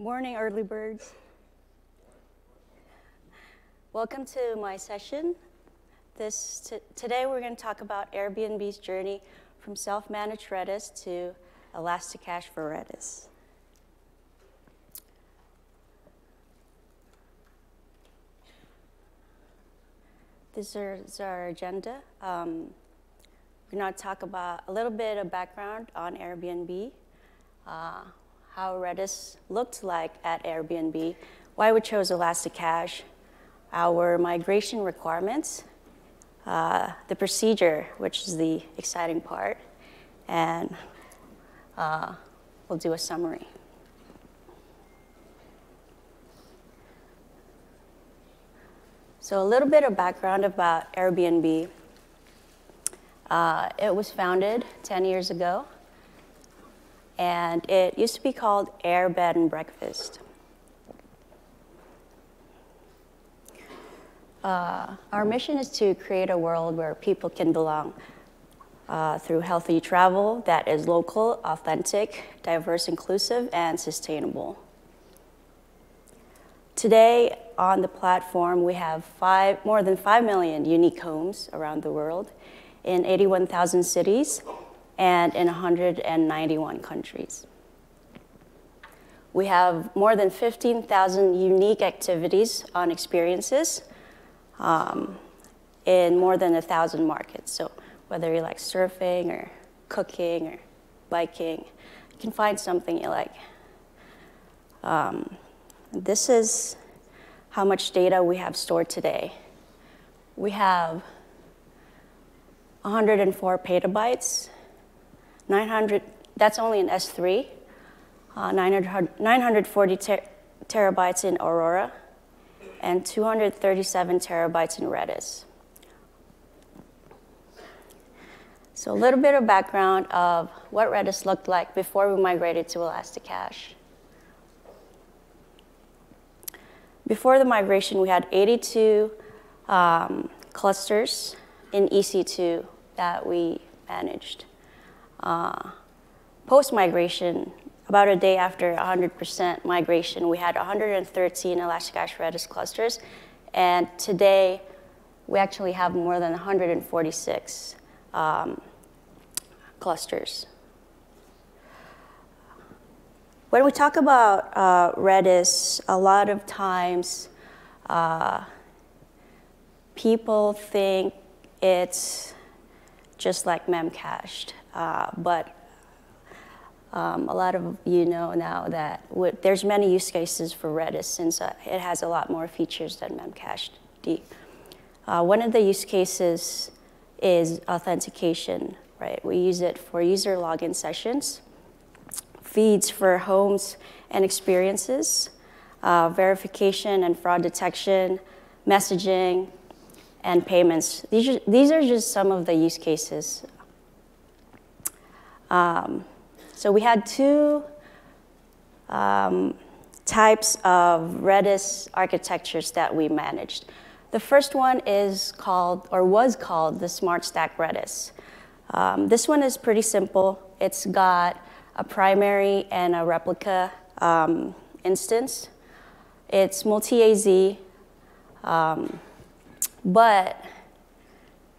Morning, early birds. Welcome to my session. This today we're going to talk about Airbnb's journey from self-managed Redis to Elasticache for Redis. This is our agenda. Um, we're going to talk about a little bit of background on Airbnb, uh, how Redis looked like at Airbnb, why we chose Elasticache, our migration requirements, uh, the procedure, which is the exciting part, and uh, we'll do a summary. So a little bit of background about Airbnb. Uh, it was founded 10 years ago, and it used to be called Air Bed and Breakfast. Uh, our mission is to create a world where people can belong uh, through healthy travel that is local, authentic, diverse, inclusive, and sustainable. Today on the platform, we have five, more than 5 million unique homes around the world in 81,000 cities and in 191 countries. We have more than 15,000 unique activities on experiences um, in more than 1,000 markets. So whether you like surfing or cooking or biking, you can find something you like. Um, this is how much data we have stored today. We have 104 petabytes, 900, that's only in S3, uh, 900, 940 ter terabytes in Aurora, and 237 terabytes in Redis. So a little bit of background of what Redis looked like before we migrated to Elasticache. Before the migration, we had 82 um, clusters in EC2 that we managed. Uh, Post migration, about a day after 100% migration, we had 113 Elasticache Redis clusters, and today we actually have more than 146 um, clusters. When we talk about uh, Redis, a lot of times uh, people think it's just like memcached, uh, but um, a lot of you know now that there's many use cases for Redis since uh, it has a lot more features than memcached. Uh, one of the use cases is authentication, right? We use it for user login sessions feeds for homes and experiences, uh, verification and fraud detection, messaging, and payments. These are, these are just some of the use cases. Um, so we had two um, types of Redis architectures that we managed. The first one is called, or was called, the SmartStack Redis. Um, this one is pretty simple. It's got a primary and a replica um, instance. It's multi-AZ, um, but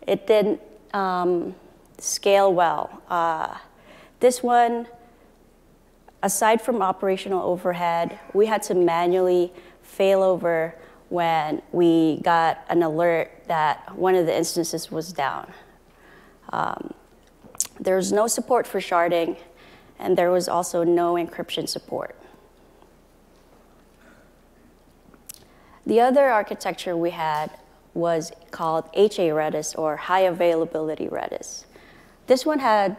it didn't um, scale well. Uh, this one, aside from operational overhead, we had to manually fail over when we got an alert that one of the instances was down. Um, was no support for sharding, and there was also no encryption support. The other architecture we had was called HA Redis or High Availability Redis. This one had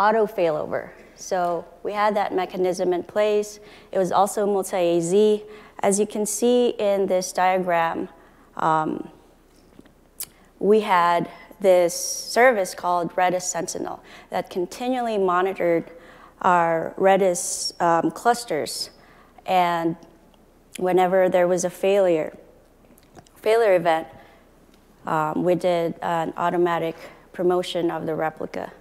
auto failover. So we had that mechanism in place. It was also multi-AZ. As you can see in this diagram, um, we had this service called Redis Sentinel that continually monitored our Redis um, clusters. And whenever there was a failure, failure event, um, we did an automatic promotion of the replica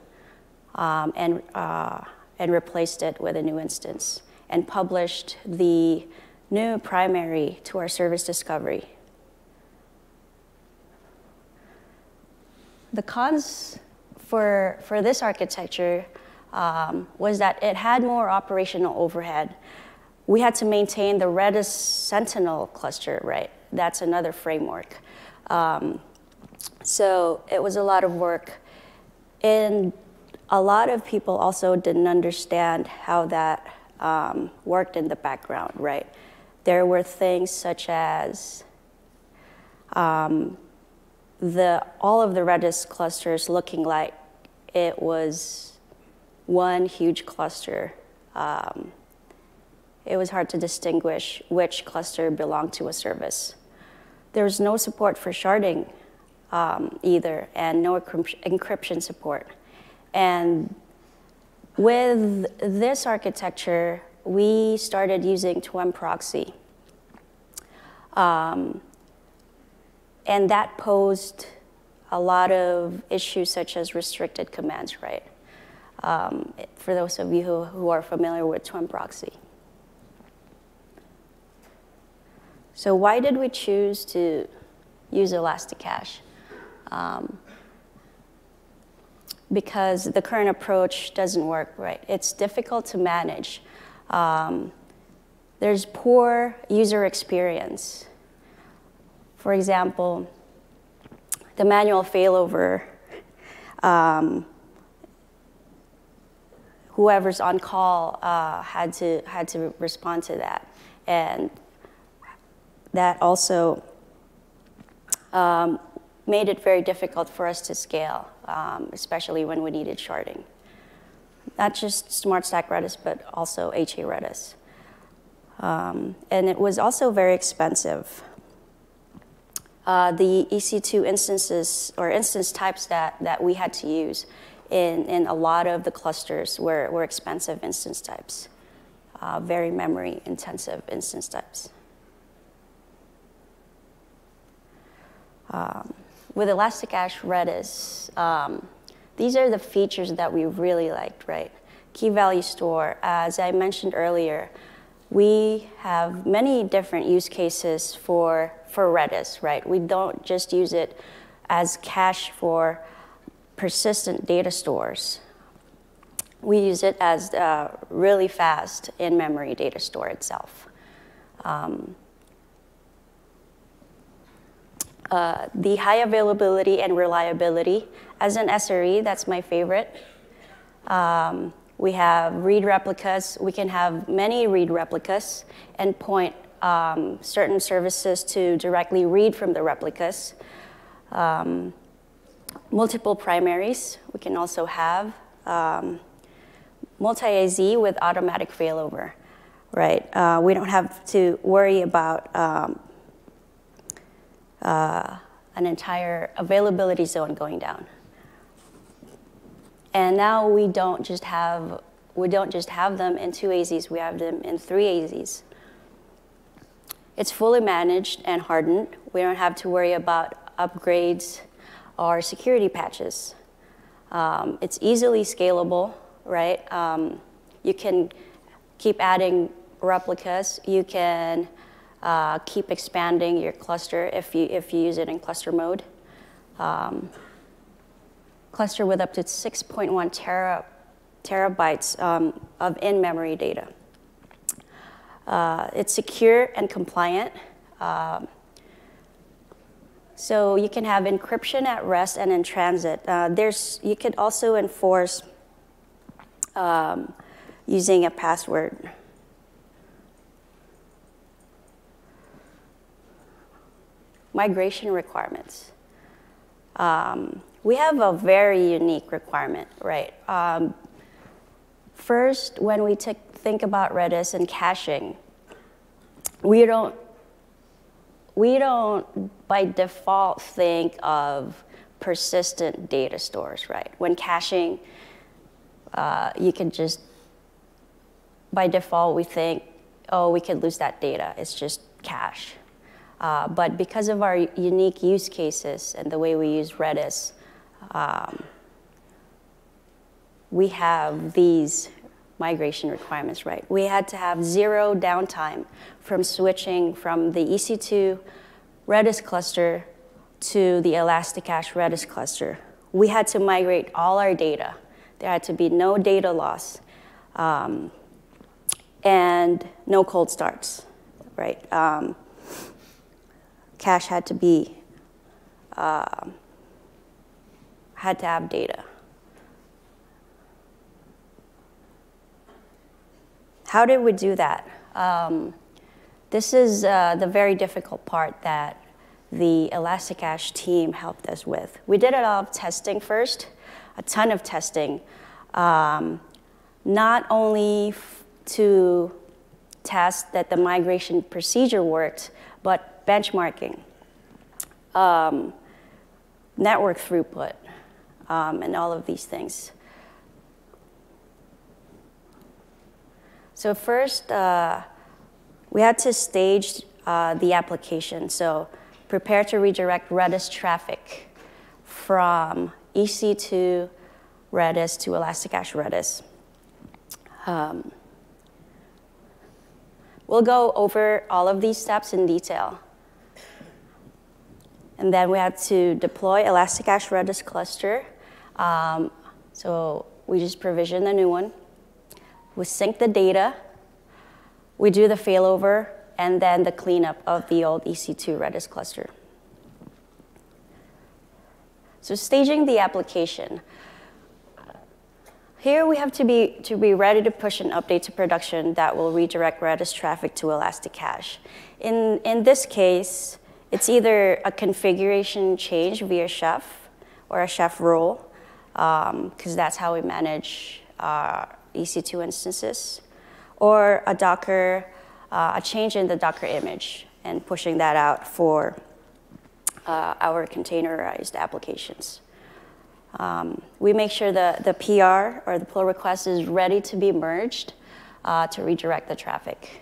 um, and, uh, and replaced it with a new instance. and published the new primary to our service discovery. The cons for, for this architecture um, was that it had more operational overhead. We had to maintain the Redis Sentinel cluster, right? That's another framework. Um, so it was a lot of work. And a lot of people also didn't understand how that um, worked in the background, right? There were things such as um, the, all of the Redis clusters looking like it was one huge cluster. Um, it was hard to distinguish which cluster belonged to a service. There was no support for sharding um, either, and no encryption support. And with this architecture, we started using Twemproxy. Um, and that posed a lot of issues such as restricted commands, right? Um, for those of you who, who are familiar with Twemproxy. So why did we choose to use Elasticache? Um, because the current approach doesn't work right. It's difficult to manage. Um, there's poor user experience. For example, the manual failover, um, whoever's on call uh, had, to, had to respond to that. And that also um, made it very difficult for us to scale, um, especially when we needed sharding. Not just SmartStack Redis, but also HA Redis. Um, and it was also very expensive. Uh, the EC2 instances or instance types that, that we had to use in, in a lot of the clusters were, were expensive instance types, uh, very memory intensive instance types. Um, with Elasticache Redis, um, these are the features that we really liked, right? Key value store, as I mentioned earlier, we have many different use cases for, for Redis, right? We don't just use it as cache for persistent data stores. We use it as uh, really fast in-memory data store itself. Um, uh, the high availability and reliability. As an SRE, that's my favorite. Um, we have read replicas. We can have many read replicas and point um, certain services to directly read from the replicas. Um, multiple primaries we can also have. Um, Multi-AZ with automatic failover, right? Uh, we don't have to worry about um, uh, an entire availability zone going down. And now we don't just have we don't just have them in two AZs, we have them in three AZs. It's fully managed and hardened. We don't have to worry about upgrades or security patches. Um, it's easily scalable, right? Um, you can keep adding replicas. You can uh, keep expanding your cluster if you, if you use it in cluster mode. Um, cluster with up to 6.1 tera, terabytes um, of in-memory data. Uh, it's secure and compliant. Um, so you can have encryption at rest and in transit. Uh, there's, you could also enforce um, using a password. Migration requirements. Um, we have a very unique requirement, right? Um, first, when we think about Redis and caching, we don't, we don't by default think of persistent data stores, right? When caching, uh, you can just, by default, we think, oh, we could lose that data. It's just cache. Uh, but because of our unique use cases and the way we use Redis, um, we have these migration requirements right. We had to have zero downtime from switching from the EC2 Redis cluster to the Elasticache Redis cluster. We had to migrate all our data. There had to be no data loss um, and no cold starts, right? Um, cache had to be, uh, had to have data. How did we do that? Um, this is uh, the very difficult part that the Elasticache team helped us with. We did a lot of testing first, a ton of testing, um, not only to test that the migration procedure worked, but benchmarking, um, network throughput, um, and all of these things. So first, uh, we had to stage uh, the application. So prepare to redirect Redis traffic from EC2 Redis to Elasticache Redis. Um, we'll go over all of these steps in detail. And then we had to deploy Elasticache Redis cluster. Um, so we just provision a new one we sync the data, we do the failover, and then the cleanup of the old EC2 Redis cluster. So staging the application. Here we have to be, to be ready to push an update to production that will redirect Redis traffic to Elasticache. In, in this case, it's either a configuration change via chef or a chef role, because um, that's how we manage uh, EC2 instances, or a Docker, uh, a change in the Docker image and pushing that out for uh, our containerized applications. Um, we make sure the, the PR or the pull request is ready to be merged uh, to redirect the traffic.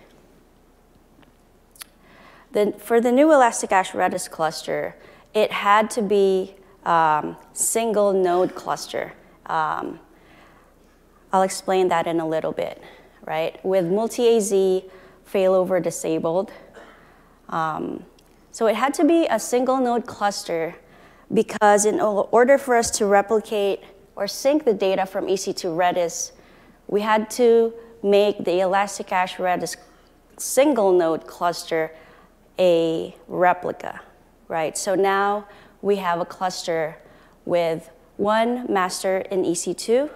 Then for the new Elasticache Redis cluster, it had to be um, single node cluster. Um, I'll explain that in a little bit, right? With multi-AZ failover disabled, um, so it had to be a single node cluster because in order for us to replicate or sync the data from EC2 Redis, we had to make the Elasticache Redis single node cluster a replica, right? So now we have a cluster with one master in EC2,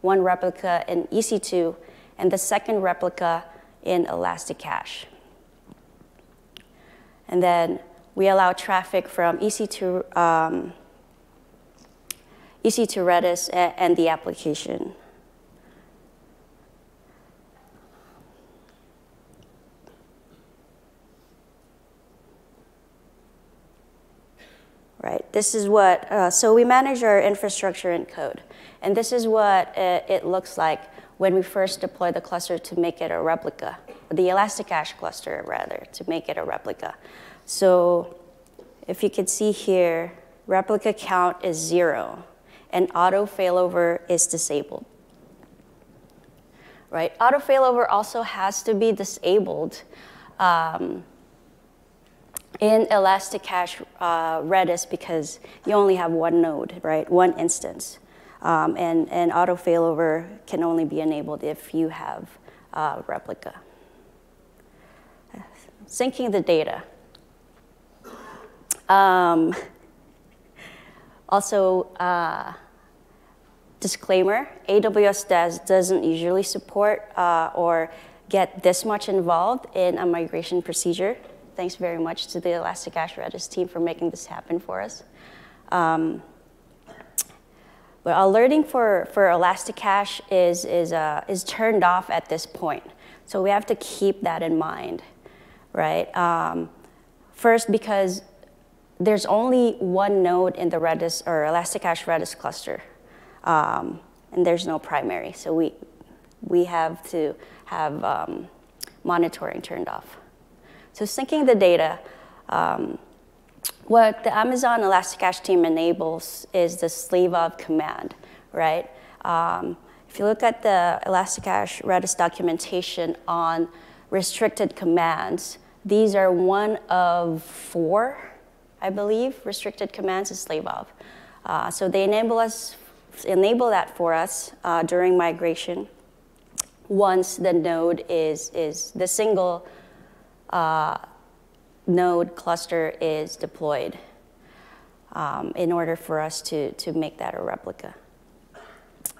one replica in EC2, and the second replica in Elasticache. And then we allow traffic from EC2, um, EC2 Redis and the application. Right, this is what, uh, so we manage our infrastructure in code. And this is what it, it looks like when we first deploy the cluster to make it a replica, the Elasticache cluster, rather, to make it a replica. So if you can see here, replica count is zero, and auto failover is disabled. Right? Auto failover also has to be disabled um, in Elasticache uh, Redis because you only have one node, right? One instance. Um, and, and auto failover can only be enabled if you have uh, replica. Syncing the data. Um, also, uh, disclaimer, AWS does, doesn't usually support uh, or get this much involved in a migration procedure. Thanks very much to the Elasticache Redis team for making this happen for us. Um, alerting for, for Elasticache is, is, uh, is turned off at this point. So we have to keep that in mind, right? Um, first, because there's only one node in the Redis or Elasticache Redis cluster, um, and there's no primary. So we, we have to have um, monitoring turned off. So syncing the data, um, what the Amazon Elasticache team enables is the slave of command, right? Um, If you look at the Elasticache Redis documentation on restricted commands, these are one of four, I believe, restricted commands in SlaveOf. Uh, so they enable us, enable that for us uh, during migration. Once the node is is the single uh, node cluster is deployed, um, in order for us to to make that a replica.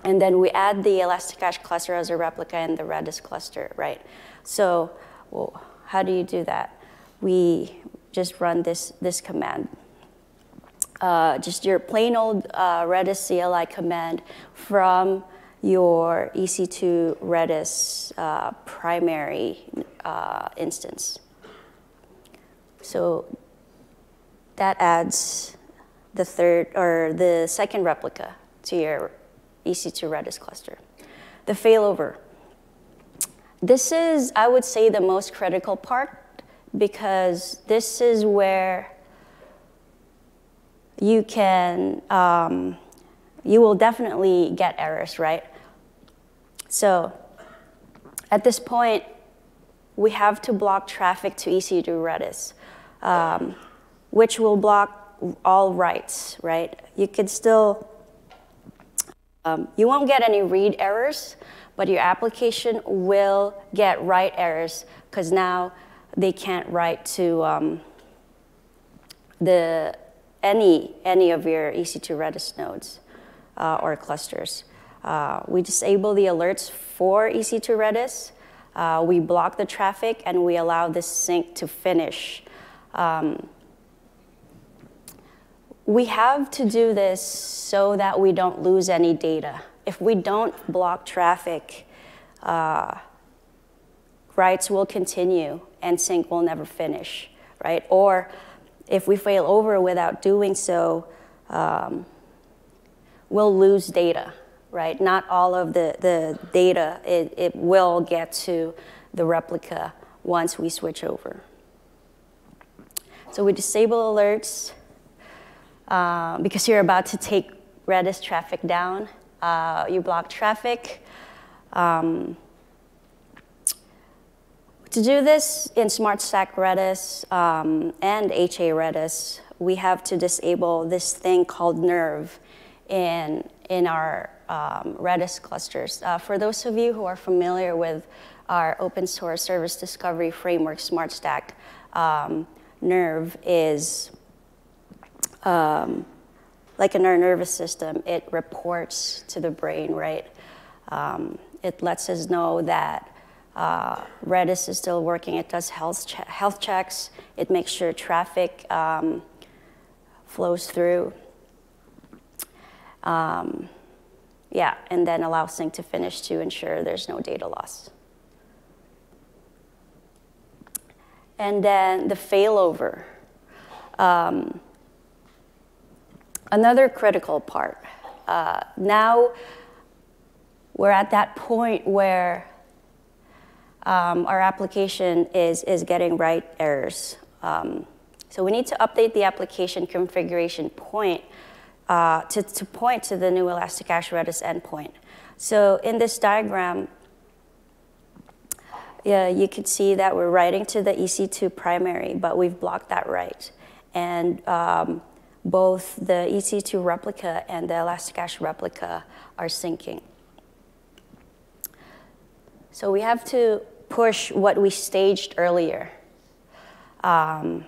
And then we add the Elasticache cluster as a replica in the Redis cluster, right? So, well, how do you do that? We just run this, this command. Uh, just your plain old uh, Redis CLI command from your EC2 Redis uh, primary uh, instance. So that adds the third or the second replica to your EC2 Redis cluster. The failover. This is, I would say, the most critical part because this is where you can, um, you will definitely get errors, right? So at this point, we have to block traffic to EC2 Redis, um, which will block all writes, right? You could still um, you won't get any read errors, but your application will get write errors because now they can't write to um, the any any of your EC2 Redis nodes uh, or clusters. Uh, we disable the alerts for EC2 Redis. Uh, we block the traffic and we allow this sync to finish. Um, we have to do this so that we don't lose any data. If we don't block traffic, uh, writes will continue and sync will never finish, right? Or if we fail over without doing so, um, we'll lose data, right? Not all of the, the data, it, it will get to the replica once we switch over. So we disable alerts, uh, because you're about to take Redis traffic down. Uh, you block traffic. Um, to do this in SmartStack Redis um, and HA Redis, we have to disable this thing called Nerve in, in our um, Redis clusters. Uh, for those of you who are familiar with our open source service discovery framework, SmartStack, um, Nerve is um, like in our nervous system, it reports to the brain, right? Um, it lets us know that uh, Redis is still working. It does health, che health checks. It makes sure traffic um, flows through. Um, yeah, and then allow sync to finish to ensure there's no data loss. And then the failover. Um, another critical part. Uh, now we're at that point where um, our application is, is getting write errors. Um, so we need to update the application configuration point uh, to, to point to the new Elasticache Redis endpoint. So in this diagram, yeah, you could see that we're writing to the EC2 primary, but we've blocked that write. And um, both the EC2 replica and the Elasticache replica are syncing. So we have to push what we staged earlier um,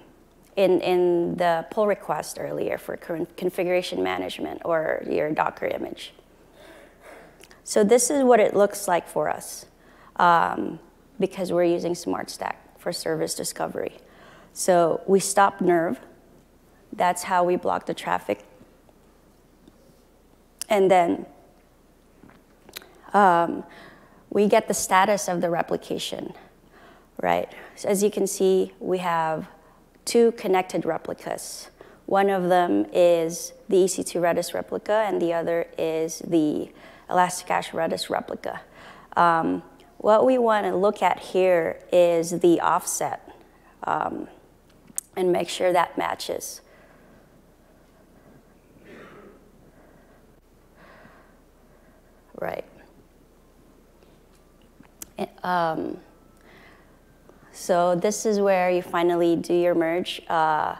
in, in the pull request earlier for configuration management or your Docker image. So this is what it looks like for us um, because we're using SmartStack for service discovery. So we stop Nerve, that's how we block the traffic. And then um, we get the status of the replication, right? So as you can see, we have two connected replicas. One of them is the EC2 Redis replica, and the other is the Elasticache Redis replica. Um, what we want to look at here is the offset um, and make sure that matches. Right. Um, so this is where you finally do your merge. Uh,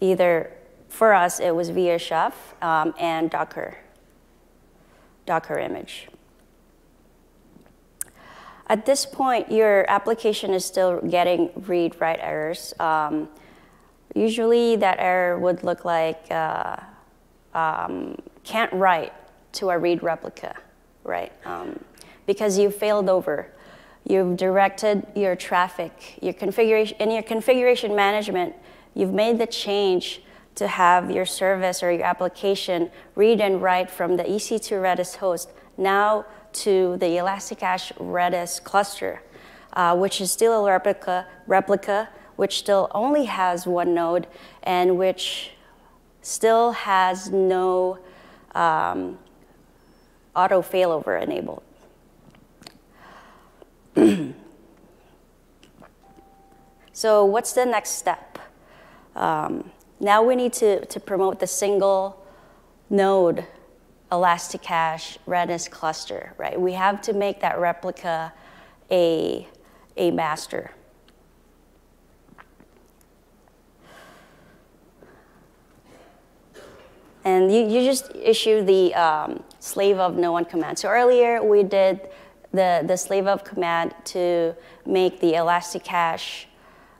either for us, it was via Chef um, and Docker, Docker image. At this point, your application is still getting read-write errors. Um, usually that error would look like uh, um, can't write to a read replica, right? Um, because you failed over. You've directed your traffic, your configuration, in your configuration management, you've made the change to have your service or your application read and write from the EC2 Redis host. Now to the Elasticache Redis cluster, uh, which is still a replica, replica, which still only has one node and which still has no um, auto failover enabled. So what's the next step? Um, now we need to, to promote the single node Elasticache Redis cluster, right? We have to make that replica a, a master. And you, you just issue the um, slave of no one command. So earlier we did the, the slave of command to make the Elasticache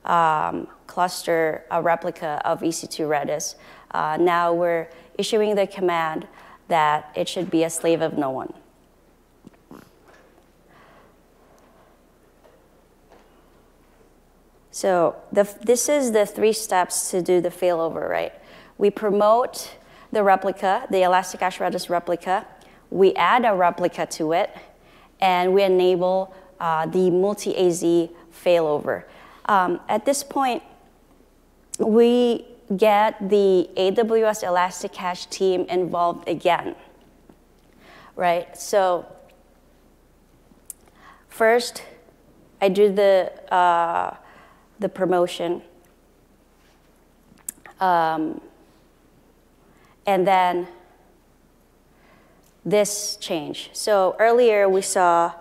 um, cluster a replica of EC2 Redis. Uh, now we're issuing the command that it should be a slave of no one. So the, this is the three steps to do the failover, right? We promote the replica, the Elasticache Redis replica. We add a replica to it, and we enable uh, the multi-AZ failover. Um, at this point, we get the AWS Elasticache team involved again, right? So first, I do the, uh, the promotion. Um, and then this change. So earlier we saw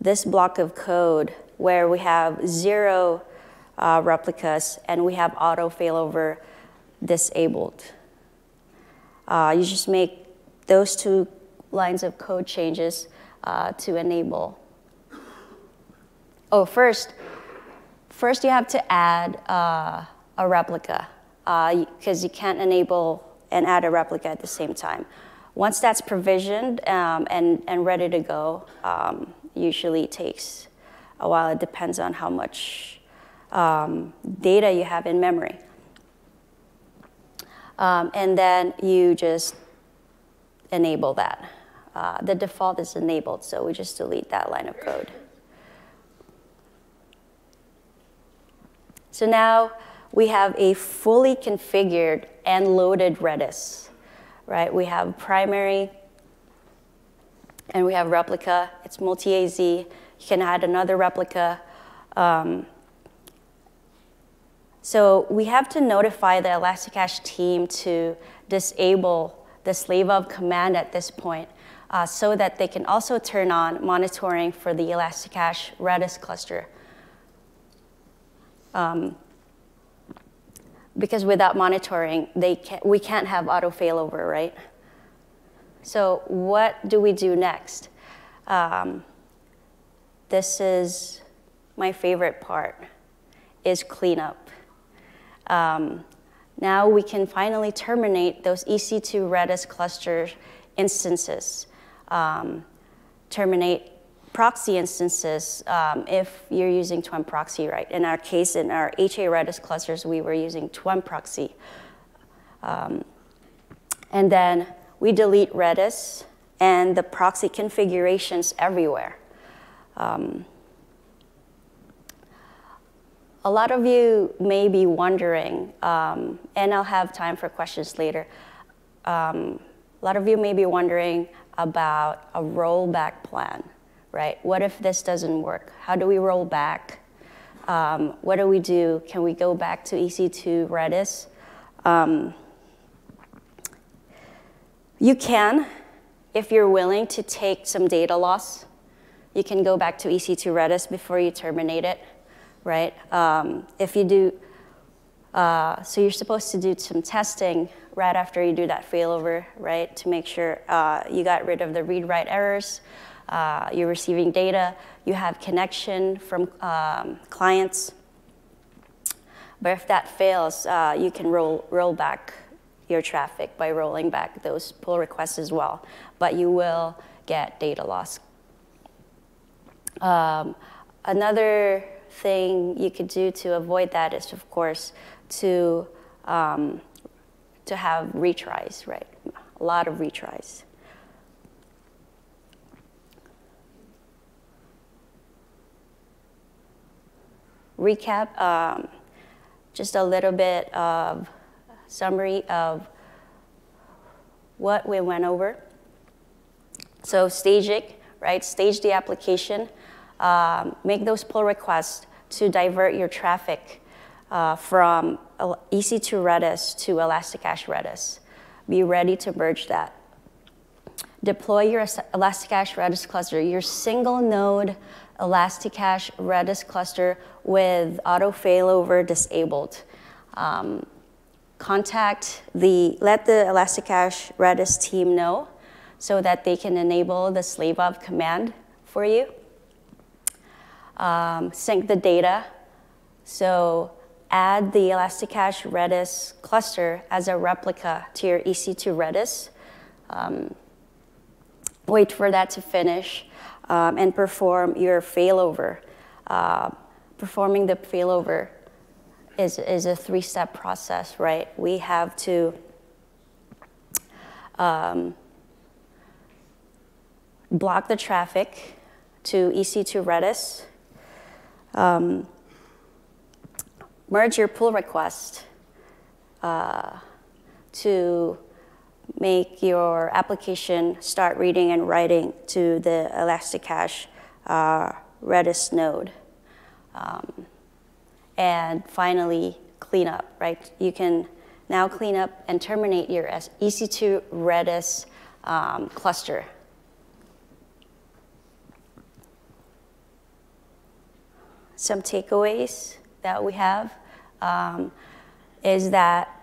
this block of code where we have zero uh, replicas and we have auto failover disabled. Uh, you just make those two lines of code changes uh, to enable. Oh, first, first you have to add uh, a replica because uh, you can't enable and add a replica at the same time. Once that's provisioned um, and, and ready to go, um, usually takes a while. It depends on how much um, data you have in memory. Um, and then you just enable that. Uh, the default is enabled, so we just delete that line of code. So now we have a fully configured and loaded Redis, right? We have primary and we have replica. It's multi-AZ. You can add another replica. Um, so we have to notify the Elasticache team to disable the slave of command at this point uh, so that they can also turn on monitoring for the Elasticache Redis cluster. Um, because without monitoring, they can't, we can't have auto failover, right? So what do we do next? Um, this is my favorite part, is cleanup. Um, now we can finally terminate those EC2 Redis cluster instances, um, terminate proxy instances um, if you're using Twemproxy, right? In our case, in our HA Redis clusters, we were using Twemproxy. Um, and then we delete Redis and the proxy configurations everywhere. Um, a lot of you may be wondering, um, and I'll have time for questions later. Um, a lot of you may be wondering about a rollback plan right? What if this doesn't work? How do we roll back? Um, what do we do? Can we go back to EC2 Redis? Um, you can if you're willing to take some data loss, you can go back to EC2 Redis before you terminate it, right? Um, if you do, uh, so you're supposed to do some testing right after you do that failover, right, to make sure uh, you got rid of the read-write errors, uh, you're receiving data, you have connection from um, clients. But if that fails, uh, you can roll, roll back your traffic by rolling back those pull requests as well. But you will get data loss. Um, another thing you could do to avoid that is, of course, to um, to have retries, right? A lot of retries. Recap, um, just a little bit of summary of what we went over. So stage it, right? Stage the application, um, make those pull requests to divert your traffic uh, from EC2 Redis to Elasticache Redis. Be ready to merge that. Deploy your Elasticache Redis cluster, your single node Elasticache Redis cluster with auto failover disabled. Um, contact the, let the Elasticache Redis team know so that they can enable the slave of command for you. Um, sync the data. So add the Elasticache Redis cluster as a replica to your EC2 Redis. Um, wait for that to finish um, and perform your failover. Uh, performing the failover is, is a three-step process, right? We have to um, block the traffic to EC2 Redis. Um, merge your pull request uh, to make your application start reading and writing to the Elasticache uh, Redis node. Um, and finally, clean up, right? You can now clean up and terminate your EC2 Redis um, cluster. Some takeaways that we have um, is that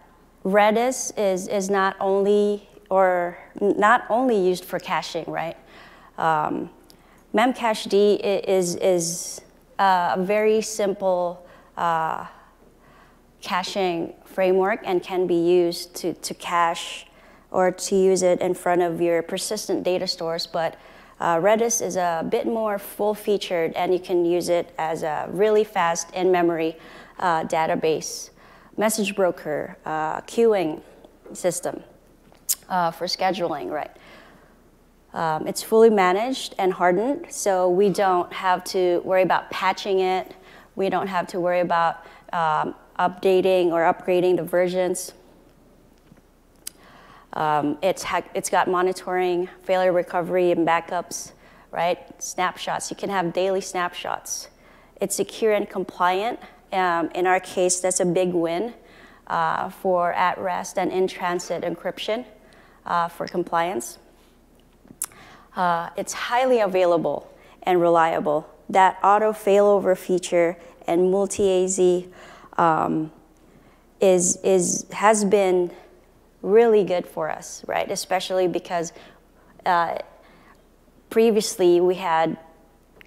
Redis is, is not only or not only used for caching, right? Um, Memcached is, is a very simple uh, caching framework and can be used to, to cache or to use it in front of your persistent data stores, but uh, Redis is a bit more full-featured, and you can use it as a really fast in-memory uh, database, message broker, uh, queuing system uh, for scheduling, right? Um, it's fully managed and hardened, so we don't have to worry about patching it. We don't have to worry about um, updating or upgrading the versions. Um, it's, it's got monitoring, failure recovery, and backups, right? Snapshots. You can have daily snapshots. It's secure and compliant. Um, in our case, that's a big win uh, for at rest and in transit encryption uh, for compliance. Uh, it's highly available and reliable. That auto failover feature and multi AZ um, is, is, has been really good for us, right? Especially because uh, previously we had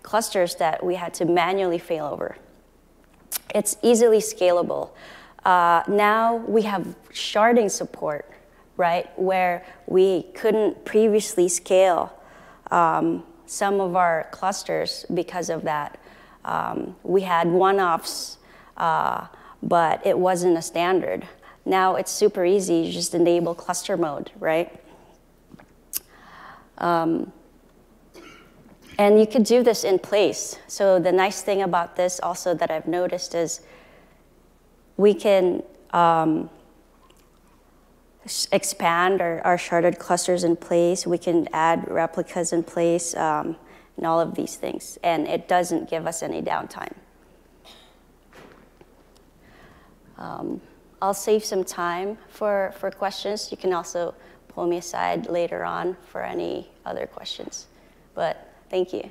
clusters that we had to manually fail over. It's easily scalable. Uh, now we have sharding support, right? Where we couldn't previously scale um, some of our clusters because of that. Um, we had one-offs, uh, but it wasn't a standard. Now it's super easy, you just enable cluster mode, right? Um, and you could do this in place. So the nice thing about this also that I've noticed is we can um, expand our, our, sharded clusters in place. We can add replicas in place um, and all of these things. And it doesn't give us any downtime. Um, I'll save some time for, for questions. You can also pull me aside later on for any other questions. But Thank you.